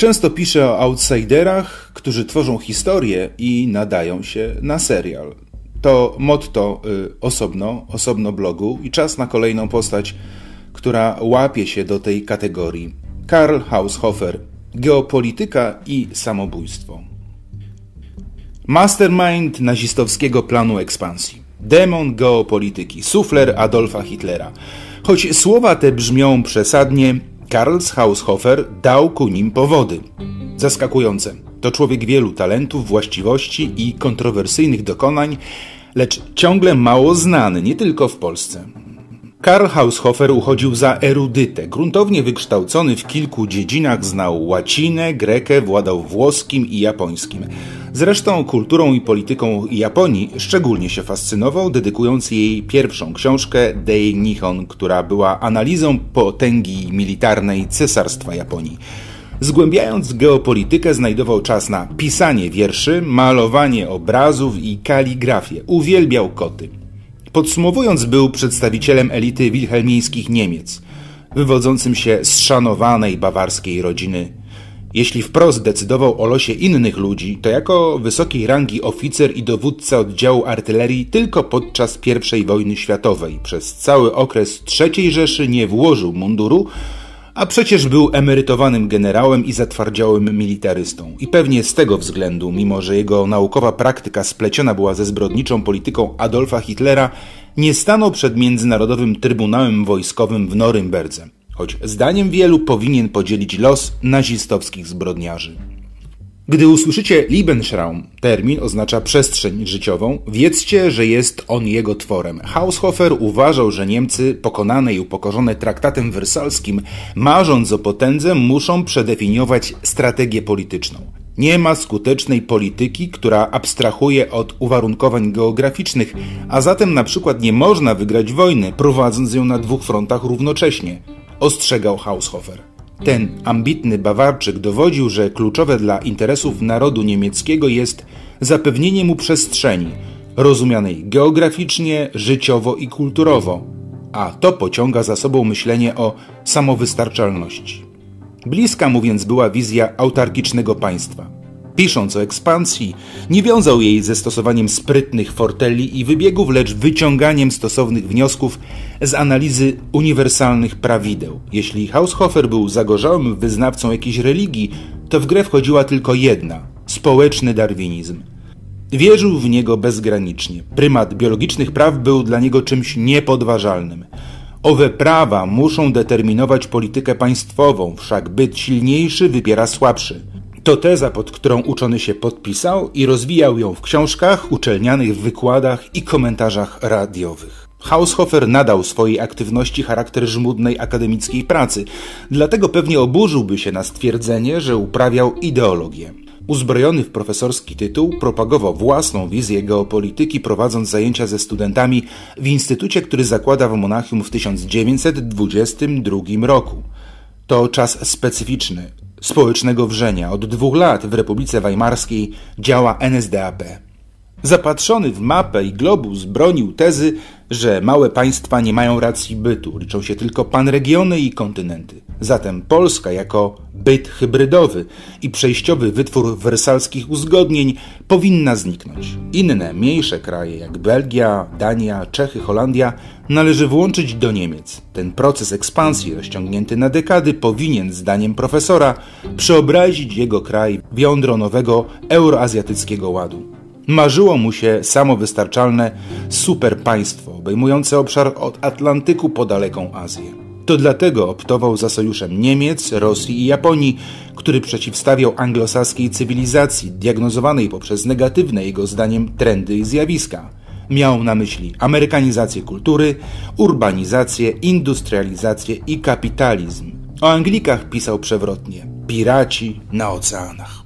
Często pisze o outsiderach, którzy tworzą historię i nadają się na serial. To motto y, osobno, osobno blogu i czas na kolejną postać, która łapie się do tej kategorii. Karl Haushofer. Geopolityka i samobójstwo. Mastermind nazistowskiego planu ekspansji. Demon geopolityki, sufler Adolfa Hitlera. Choć słowa te brzmią przesadnie, Karl Haushofer dał ku nim powody. Zaskakujące. To człowiek wielu talentów, właściwości i kontrowersyjnych dokonań, lecz ciągle mało znany nie tylko w Polsce. Karl Haushofer uchodził za erudytę. Gruntownie wykształcony w kilku dziedzinach znał łacinę, grekę, władał włoskim i japońskim. Zresztą kulturą i polityką Japonii szczególnie się fascynował, dedykując jej pierwszą książkę Dei Nihon, która była analizą potęgi militarnej Cesarstwa Japonii. Zgłębiając geopolitykę, znajdował czas na pisanie wierszy, malowanie obrazów i kaligrafię. Uwielbiał koty. Podsumowując, był przedstawicielem elity wilhelmińskich Niemiec, wywodzącym się z szanowanej bawarskiej rodziny. Jeśli wprost decydował o losie innych ludzi, to jako wysokiej rangi oficer i dowódca oddziału artylerii tylko podczas I wojny światowej. Przez cały okres III Rzeszy nie włożył munduru, a przecież był emerytowanym generałem i zatwardziałym militarystą. I pewnie z tego względu, mimo że jego naukowa praktyka spleciona była ze zbrodniczą polityką Adolfa Hitlera, nie stanął przed Międzynarodowym Trybunałem Wojskowym w Norymberdze, choć zdaniem wielu powinien podzielić los nazistowskich zbrodniarzy. Gdy usłyszycie Lebensraum, termin oznacza przestrzeń życiową, wiedzcie, że jest on jego tworem. Haushofer uważał, że Niemcy, pokonane i upokorzone traktatem wersalskim, marząc o potędze, muszą przedefiniować strategię polityczną. Nie ma skutecznej polityki, która abstrahuje od uwarunkowań geograficznych, a zatem na przykład nie można wygrać wojny, prowadząc ją na dwóch frontach równocześnie, ostrzegał Haushofer. Ten ambitny Bawarczyk dowodził, że kluczowe dla interesów narodu niemieckiego jest zapewnienie mu przestrzeni, rozumianej geograficznie, życiowo i kulturowo, a to pociąga za sobą myślenie o samowystarczalności. Bliska mu więc była wizja autarkicznego państwa. Pisząc o ekspansji, nie wiązał jej ze stosowaniem sprytnych forteli i wybiegów, lecz wyciąganiem stosownych wniosków z analizy uniwersalnych prawideł. Jeśli Haushofer był zagorzałym wyznawcą jakiejś religii, to w grę wchodziła tylko jedna społeczny darwinizm. Wierzył w niego bezgranicznie. Prymat biologicznych praw był dla niego czymś niepodważalnym. Owe prawa muszą determinować politykę państwową, wszak byt silniejszy wypiera słabszy. To teza, pod którą uczony się podpisał i rozwijał ją w książkach, uczelnianych wykładach i komentarzach radiowych. Haushofer nadał swojej aktywności charakter żmudnej akademickiej pracy, dlatego pewnie oburzyłby się na stwierdzenie, że uprawiał ideologię. Uzbrojony w profesorski tytuł, propagował własną wizję geopolityki, prowadząc zajęcia ze studentami w instytucie, który zakłada w Monachium w 1922 roku. To czas specyficzny, społecznego wrzenia. Od dwóch lat w Republice Weimarskiej działa NSDAP. Zapatrzony w mapę i globus bronił tezy, że małe państwa nie mają racji bytu, liczą się tylko panregiony i kontynenty. Zatem Polska jako byt hybrydowy i przejściowy wytwór wersalskich uzgodnień powinna zniknąć. Inne, mniejsze kraje jak Belgia, Dania, Czechy, Holandia należy włączyć do Niemiec. Ten proces ekspansji rozciągnięty na dekady powinien, zdaniem profesora, przeobrazić jego kraj w jądro nowego euroazjatyckiego ładu. Marzyło mu się samowystarczalne superpaństwo, obejmujące obszar od Atlantyku po daleką Azję. To dlatego optował za sojuszem Niemiec, Rosji i Japonii, który przeciwstawiał anglosaskiej cywilizacji, diagnozowanej poprzez negatywne jego zdaniem trendy i zjawiska. Miał na myśli amerykanizację kultury, urbanizację, industrializację i kapitalizm. O Anglikach pisał przewrotnie: piraci na oceanach.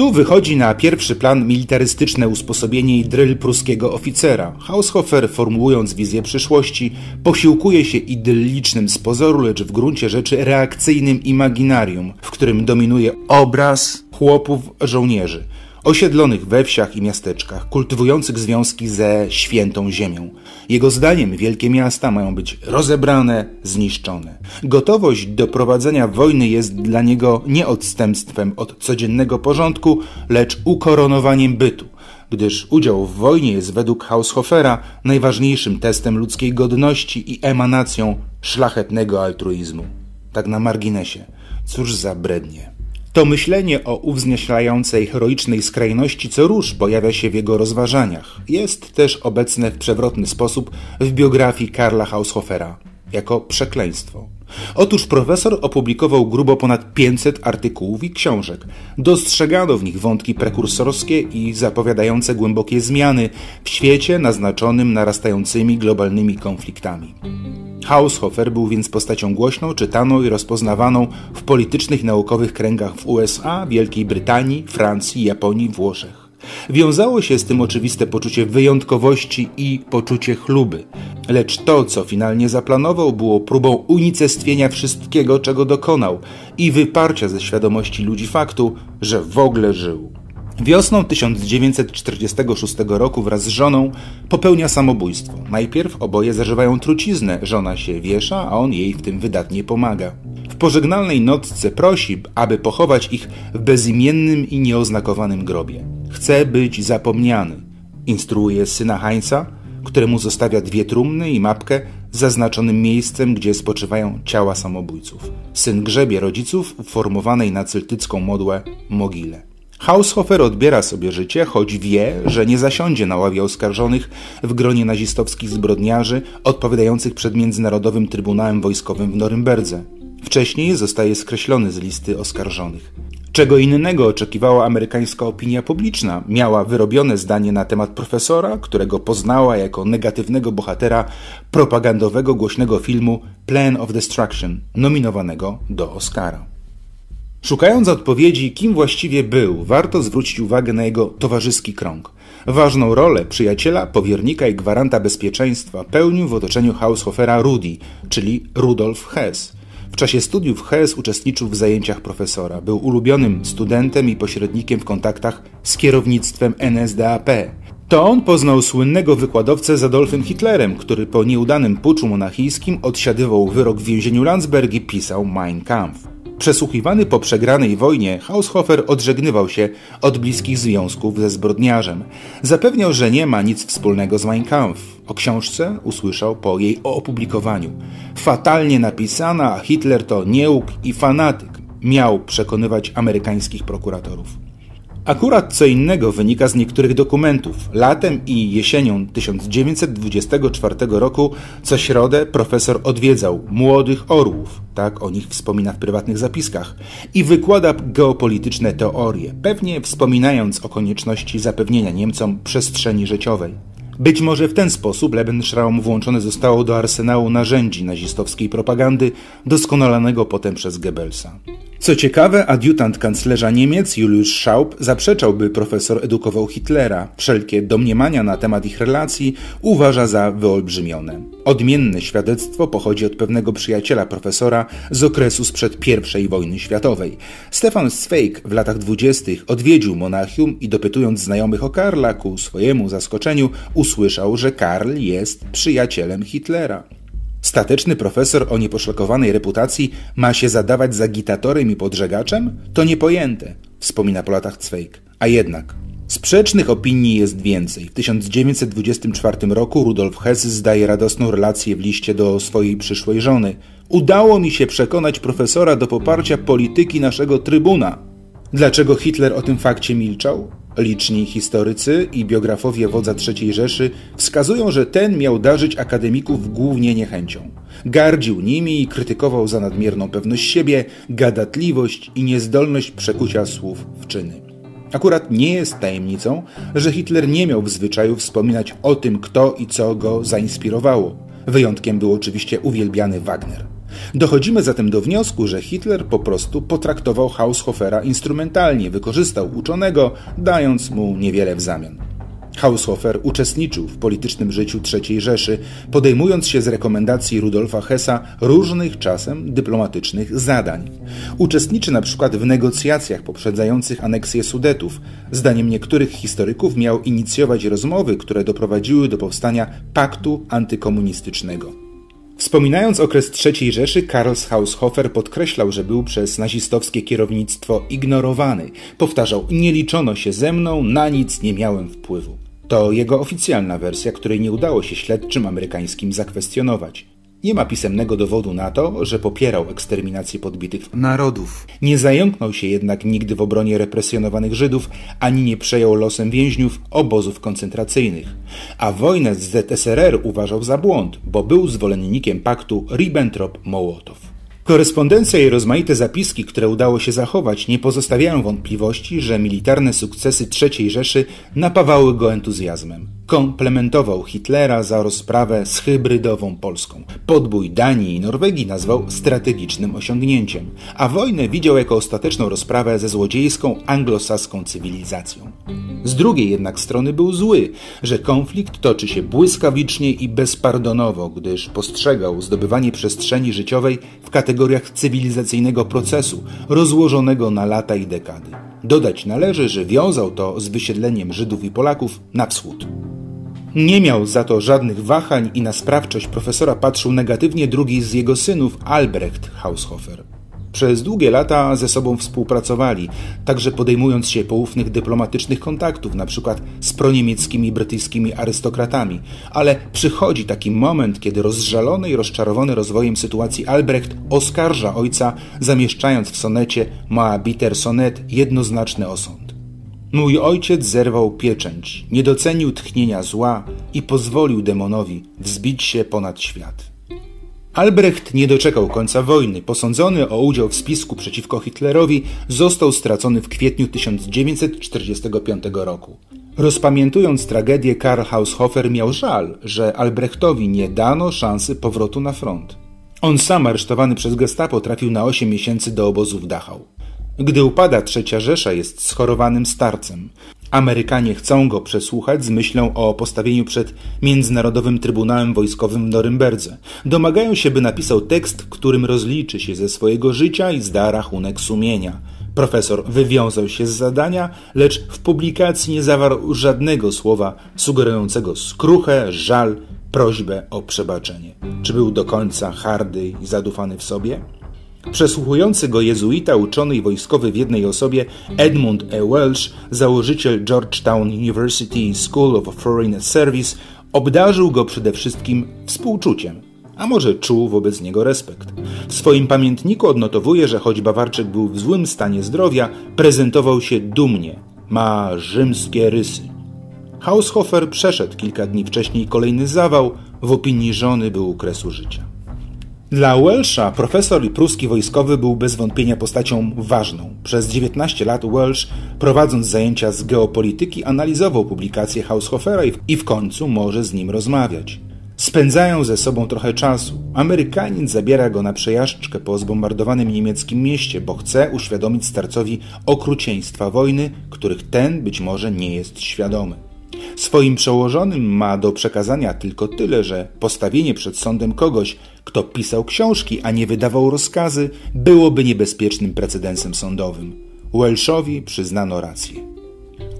Tu wychodzi na pierwszy plan militarystyczne usposobienie i dryl pruskiego oficera. Haushofer, formułując wizję przyszłości, posiłkuje się idyllicznym z pozoru, lecz w gruncie rzeczy reakcyjnym imaginarium, w którym dominuje obraz chłopów żołnierzy, osiedlonych we wsiach i miasteczkach, kultywujących związki ze świętą ziemią. Jego zdaniem wielkie miasta mają być rozebrane, zniszczone. Gotowość do prowadzenia wojny jest dla niego nie odstępstwem od codziennego porządku, lecz ukoronowaniem bytu gdyż udział w wojnie jest według Haushofera najważniejszym testem ludzkiej godności i emanacją szlachetnego altruizmu. Tak na marginesie. Cóż za brednie. To myślenie o uwznieślającej heroicznej skrajności co róż pojawia się w jego rozważaniach. Jest też obecne w przewrotny sposób w biografii Karla Haushofera jako przekleństwo. Otóż profesor opublikował grubo ponad 500 artykułów i książek. Dostrzegano w nich wątki prekursorskie i zapowiadające głębokie zmiany w świecie naznaczonym narastającymi globalnymi konfliktami. Haushofer był więc postacią głośną, czytaną i rozpoznawaną w politycznych naukowych kręgach w USA, Wielkiej Brytanii, Francji, Japonii, Włoszech. Wiązało się z tym oczywiste poczucie wyjątkowości i poczucie chluby. Lecz to, co finalnie zaplanował, było próbą unicestwienia wszystkiego, czego dokonał i wyparcia ze świadomości ludzi faktu, że w ogóle żył. Wiosną 1946 roku wraz z żoną popełnia samobójstwo. Najpierw oboje zażywają truciznę, żona się wiesza, a on jej w tym wydatnie pomaga. W pożegnalnej nocce prosi, aby pochować ich w bezimiennym i nieoznakowanym grobie. Chce być zapomniany. Instruuje syna Heinza, któremu zostawia dwie trumny i mapkę z zaznaczonym miejscem, gdzie spoczywają ciała samobójców. Syn grzebie rodziców w formowanej na celtycką modłę mogile. Haushofer odbiera sobie życie, choć wie, że nie zasiądzie na ławie oskarżonych w gronie nazistowskich zbrodniarzy odpowiadających przed Międzynarodowym Trybunałem Wojskowym w Norymberdze. Wcześniej zostaje skreślony z listy oskarżonych. Czego innego oczekiwała amerykańska opinia publiczna. Miała wyrobione zdanie na temat profesora, którego poznała jako negatywnego bohatera propagandowego głośnego filmu Plan of Destruction, nominowanego do Oscara. Szukając odpowiedzi, kim właściwie był, warto zwrócić uwagę na jego towarzyski krąg. Ważną rolę przyjaciela, powiernika i gwaranta bezpieczeństwa pełnił w otoczeniu Haushofera Rudi, czyli Rudolf Hess. W czasie studiów Hess uczestniczył w zajęciach profesora. Był ulubionym studentem i pośrednikiem w kontaktach z kierownictwem NSDAP. To on poznał słynnego wykładowcę z Adolfem Hitlerem, który po nieudanym puczu monachijskim odsiadywał wyrok w więzieniu Landsberg i pisał Mein Kampf. Przesłuchiwany po przegranej wojnie, Haushofer odżegnywał się od bliskich związków ze zbrodniarzem. Zapewniał, że nie ma nic wspólnego z Mein Kampf. O książce usłyszał po jej opublikowaniu. Fatalnie napisana, Hitler to nieuk i fanatyk. Miał przekonywać amerykańskich prokuratorów. Akurat co innego wynika z niektórych dokumentów. Latem i jesienią 1924 roku co środę profesor odwiedzał młodych orłów, tak o nich wspomina w prywatnych zapiskach, i wykłada geopolityczne teorie, pewnie wspominając o konieczności zapewnienia Niemcom przestrzeni życiowej. Być może w ten sposób Lebensraum włączone zostało do arsenału narzędzi nazistowskiej propagandy, doskonalanego potem przez Goebbelsa. Co ciekawe, adiutant kanclerza Niemiec Juliusz Schaub zaprzeczał, by profesor edukował Hitlera. Wszelkie domniemania na temat ich relacji uważa za wyolbrzymione. Odmienne świadectwo pochodzi od pewnego przyjaciela profesora z okresu sprzed I wojny światowej. Stefan Zweig w latach dwudziestych odwiedził Monachium i dopytując znajomych o Karla, ku swojemu zaskoczeniu usłyszał, że Karl jest przyjacielem Hitlera. Stateczny profesor o nieposzlakowanej reputacji ma się zadawać za agitatorem i podżegaczem? To niepojęte, wspomina po latach Zweig. A jednak, Sprzecznych opinii jest więcej. W 1924 roku Rudolf Hess zdaje radosną relację w liście do swojej przyszłej żony. Udało mi się przekonać profesora do poparcia polityki naszego trybuna. Dlaczego Hitler o tym fakcie milczał? Liczni historycy i biografowie wodza III Rzeszy wskazują, że ten miał darzyć akademików głównie niechęcią. Gardził nimi i krytykował za nadmierną pewność siebie, gadatliwość i niezdolność przekucia słów w czyny. Akurat nie jest tajemnicą, że Hitler nie miał w zwyczaju wspominać o tym, kto i co go zainspirowało. Wyjątkiem był oczywiście uwielbiany Wagner. Dochodzimy zatem do wniosku, że Hitler po prostu potraktował Haushofera instrumentalnie, wykorzystał uczonego, dając mu niewiele w zamian. Haushofer uczestniczył w politycznym życiu III Rzeszy, podejmując się z rekomendacji Rudolfa Hessa różnych czasem dyplomatycznych zadań. Uczestniczy na przykład w negocjacjach poprzedzających aneksję Sudetów. Zdaniem niektórych historyków miał inicjować rozmowy, które doprowadziły do powstania paktu antykomunistycznego. Wspominając okres III Rzeszy, Karl Haushofer podkreślał, że był przez nazistowskie kierownictwo ignorowany. Powtarzał: Nie liczono się ze mną, na nic nie miałem wpływu. To jego oficjalna wersja, której nie udało się śledczym amerykańskim zakwestionować. Nie ma pisemnego dowodu na to, że popierał eksterminację podbitych narodów. Nie zająknął się jednak nigdy w obronie represjonowanych Żydów, ani nie przejął losem więźniów obozów koncentracyjnych. A wojnę z ZSRR uważał za błąd, bo był zwolennikiem paktu Ribbentrop-Mołotow. Korespondencja i rozmaite zapiski, które udało się zachować, nie pozostawiają wątpliwości, że militarne sukcesy III Rzeszy napawały go entuzjazmem. Komplementował Hitlera za rozprawę z hybrydową Polską. Podbój Danii i Norwegii nazwał strategicznym osiągnięciem, a wojnę widział jako ostateczną rozprawę ze złodziejską anglosaską cywilizacją. Z drugiej jednak strony był zły, że konflikt toczy się błyskawicznie i bezpardonowo, gdyż postrzegał zdobywanie przestrzeni życiowej w kategoriach cywilizacyjnego procesu, rozłożonego na lata i dekady. Dodać należy, że wiązał to z wysiedleniem Żydów i Polaków na wschód. Nie miał za to żadnych wahań i na sprawczość profesora patrzył negatywnie drugi z jego synów, Albrecht Haushofer. Przez długie lata ze sobą współpracowali, także podejmując się poufnych dyplomatycznych kontaktów, przykład z proniemieckimi brytyjskimi arystokratami. Ale przychodzi taki moment, kiedy rozżalony i rozczarowany rozwojem sytuacji Albrecht oskarża ojca, zamieszczając w sonecie Moabiter Sonet jednoznaczny osąd. Mój ojciec zerwał pieczęć, nie docenił tchnienia zła i pozwolił demonowi wzbić się ponad świat. Albrecht nie doczekał końca wojny. Posądzony o udział w spisku przeciwko Hitlerowi, został stracony w kwietniu 1945 roku. Rozpamiętując tragedię, Karl Haushofer miał żal, że Albrechtowi nie dano szansy powrotu na front. On sam, aresztowany przez gestapo, trafił na 8 miesięcy do obozu w Dachau. Gdy upada trzecia Rzesza, jest schorowanym starcem. Amerykanie chcą go przesłuchać z myślą o postawieniu przed Międzynarodowym Trybunałem Wojskowym w Norymberdze. Domagają się, by napisał tekst, którym rozliczy się ze swojego życia i zda rachunek sumienia. Profesor wywiązał się z zadania, lecz w publikacji nie zawarł żadnego słowa sugerującego skruchę, żal, prośbę o przebaczenie. Czy był do końca hardy i zadufany w sobie? Przesłuchujący go jezuita, uczony i wojskowy w jednej osobie Edmund E. Welsh, założyciel Georgetown University School of Foreign Service, obdarzył go przede wszystkim współczuciem, a może czuł wobec niego respekt. W swoim pamiętniku odnotowuje, że choć Bawarczyk był w złym stanie zdrowia, prezentował się dumnie, ma rzymskie rysy. Haushofer przeszedł kilka dni wcześniej kolejny zawał, w opinii żony był u kresu życia. Dla Welsha profesor i pruski wojskowy był bez wątpienia postacią ważną. Przez 19 lat Welsh, prowadząc zajęcia z geopolityki, analizował publikacje Haushofera i w końcu może z nim rozmawiać. Spędzają ze sobą trochę czasu. Amerykanin zabiera go na przejażdżkę po zbombardowanym niemieckim mieście, bo chce uświadomić starcowi okrucieństwa wojny, których ten być może nie jest świadomy. Swoim przełożonym ma do przekazania tylko tyle, że postawienie przed sądem kogoś, kto pisał książki, a nie wydawał rozkazy, byłoby niebezpiecznym precedensem sądowym. Welshowi przyznano rację.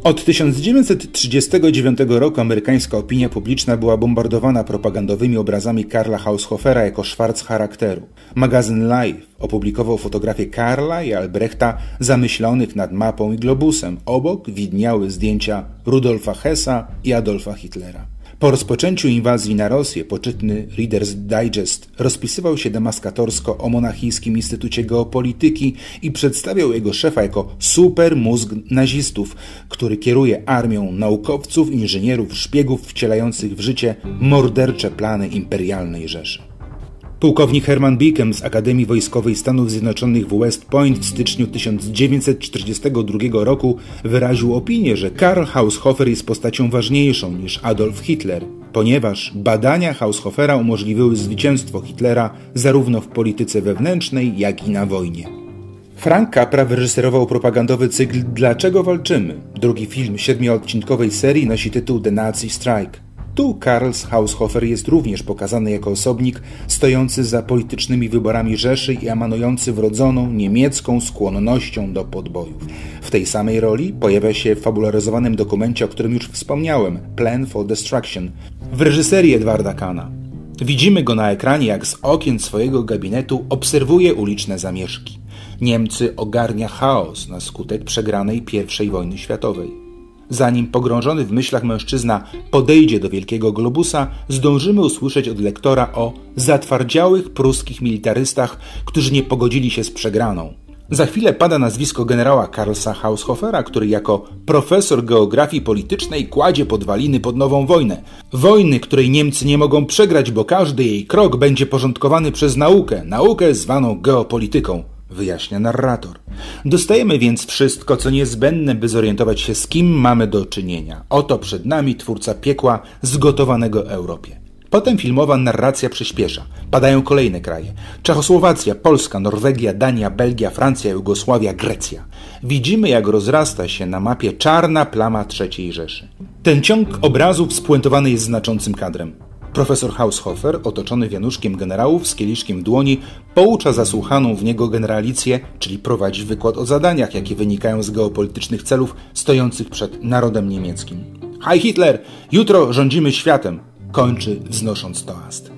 Od 1939 roku amerykańska opinia publiczna była bombardowana propagandowymi obrazami Karla Haushofera jako szwarc charakteru. Magazyn Life opublikował fotografię Karla i Albrechta zamyślonych nad mapą i globusem. Obok widniały zdjęcia Rudolfa Hessa i Adolfa Hitlera. Po rozpoczęciu inwazji na Rosję poczytny Reader's Digest rozpisywał się demaskatorsko o monachijskim Instytucie Geopolityki i przedstawiał jego szefa jako super mózg nazistów, który kieruje armią naukowców, inżynierów, szpiegów wcielających w życie mordercze plany imperialnej Rzeszy. Pułkownik Herman Beacom z Akademii Wojskowej Stanów Zjednoczonych w West Point w styczniu 1942 roku wyraził opinię, że Karl Haushofer jest postacią ważniejszą niż Adolf Hitler, ponieważ badania Haushofera umożliwiły zwycięstwo Hitlera zarówno w polityce wewnętrznej, jak i na wojnie. Frank Capra wyreżyserował propagandowy cykl Dlaczego walczymy? Drugi film siedmioodcinkowej serii nosi tytuł The Nazi Strike. Tu Karls Haushofer jest również pokazany jako osobnik stojący za politycznymi wyborami Rzeszy i emanujący wrodzoną niemiecką skłonnością do podbojów. W tej samej roli pojawia się w fabularyzowanym dokumencie, o którym już wspomniałem, Plan for Destruction, w reżyserii Edwarda Kana. Widzimy go na ekranie, jak z okien swojego gabinetu obserwuje uliczne zamieszki. Niemcy ogarnia chaos na skutek przegranej I wojny światowej. Zanim pogrążony w myślach mężczyzna podejdzie do wielkiego globusa, zdążymy usłyszeć od lektora o zatwardziałych pruskich militarystach, którzy nie pogodzili się z przegraną. Za chwilę pada nazwisko generała Karlsa Haushofera, który jako profesor geografii politycznej kładzie podwaliny pod nową wojnę. Wojny, której Niemcy nie mogą przegrać, bo każdy jej krok będzie porządkowany przez naukę, naukę zwaną geopolityką wyjaśnia narrator. Dostajemy więc wszystko, co niezbędne, by zorientować się, z kim mamy do czynienia. Oto przed nami twórca piekła zgotowanego Europie. Potem filmowa narracja przyspiesza. Padają kolejne kraje. Czechosłowacja, Polska, Norwegia, Dania, Belgia, Francja, Jugosławia, Grecja. Widzimy, jak rozrasta się na mapie czarna plama III Rzeszy. Ten ciąg obrazów spuentowany jest znaczącym kadrem. Profesor Haushofer, otoczony wianuszkiem generałów z kieliszkiem dłoni, poucza zasłuchaną w niego generalicję, czyli prowadzi wykład o zadaniach, jakie wynikają z geopolitycznych celów stojących przed narodem niemieckim. Hej Hitler! Jutro rządzimy światem! kończy wznosząc toast.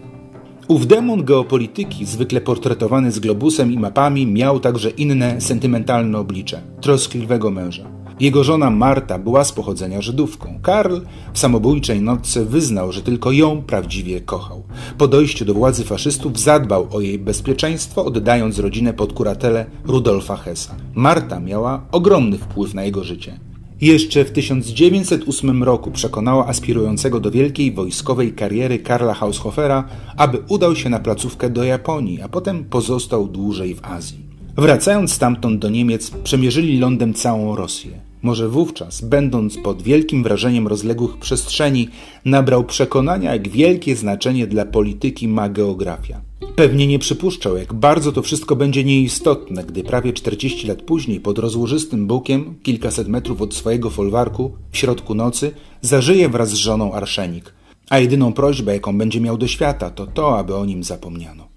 Ów demon geopolityki, zwykle portretowany z globusem i mapami, miał także inne sentymentalne oblicze troskliwego męża. Jego żona Marta była z pochodzenia Żydówką. Karl w samobójczej nocce wyznał, że tylko ją prawdziwie kochał. Po dojściu do władzy faszystów zadbał o jej bezpieczeństwo, oddając rodzinę pod kuratelę Rudolfa Hessa. Marta miała ogromny wpływ na jego życie. Jeszcze w 1908 roku przekonała aspirującego do wielkiej wojskowej kariery Karla Haushofera, aby udał się na placówkę do Japonii, a potem pozostał dłużej w Azji. Wracając stamtąd do Niemiec, przemierzyli lądem całą Rosję. Może wówczas, będąc pod wielkim wrażeniem rozległych przestrzeni, nabrał przekonania, jak wielkie znaczenie dla polityki ma geografia. Pewnie nie przypuszczał, jak bardzo to wszystko będzie nieistotne, gdy prawie 40 lat później pod rozłożystym bukiem, kilkaset metrów od swojego folwarku, w środku nocy, zażyje wraz z żoną arszenik, a jedyną prośbę, jaką będzie miał do świata, to to, aby o nim zapomniano.